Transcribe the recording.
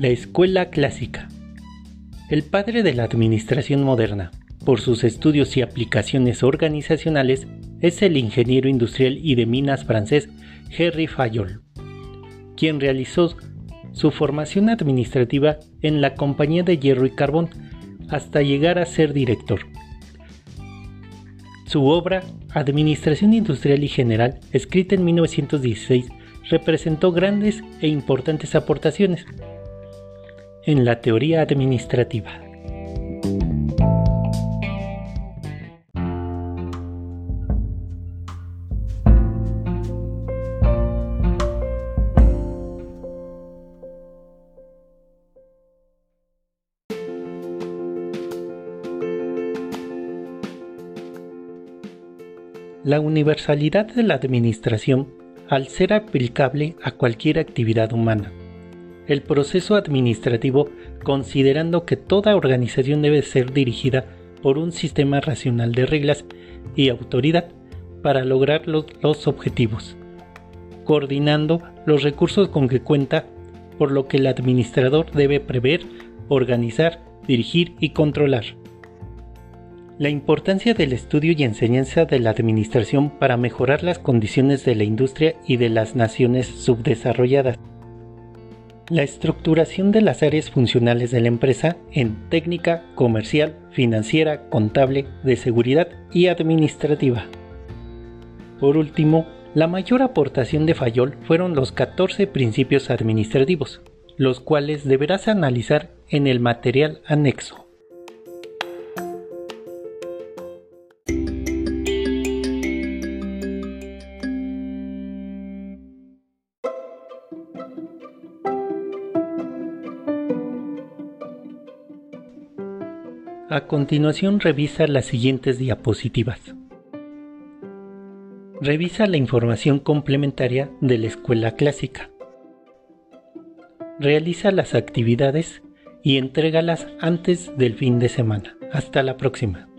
La escuela clásica. El padre de la administración moderna, por sus estudios y aplicaciones organizacionales, es el ingeniero industrial y de minas francés Henry Fayol, quien realizó su formación administrativa en la compañía de hierro y carbón hasta llegar a ser director. Su obra, Administración Industrial y General, escrita en 1916, representó grandes e importantes aportaciones en la teoría administrativa. La universalidad de la administración al ser aplicable a cualquier actividad humana. El proceso administrativo considerando que toda organización debe ser dirigida por un sistema racional de reglas y autoridad para lograr los, objetivos, coordinando los recursos con que cuenta, por lo que el administrador debe prever, organizar, dirigir y controlar. La importancia del estudio y enseñanza de la administración para mejorar las condiciones de la industria y de las naciones subdesarrolladas. La estructuración de las áreas funcionales de la empresa en técnica, comercial, financiera, contable, de seguridad y administrativa. Por último, la mayor aportación de Fayol fueron los 14 principios administrativos, los cuales deberás analizar en el material anexo. A continuación revisa las siguientes diapositivas. Revisa la información complementaria de la escuela clásica. Realiza las actividades y entrégalas antes del fin de semana. Hasta la próxima.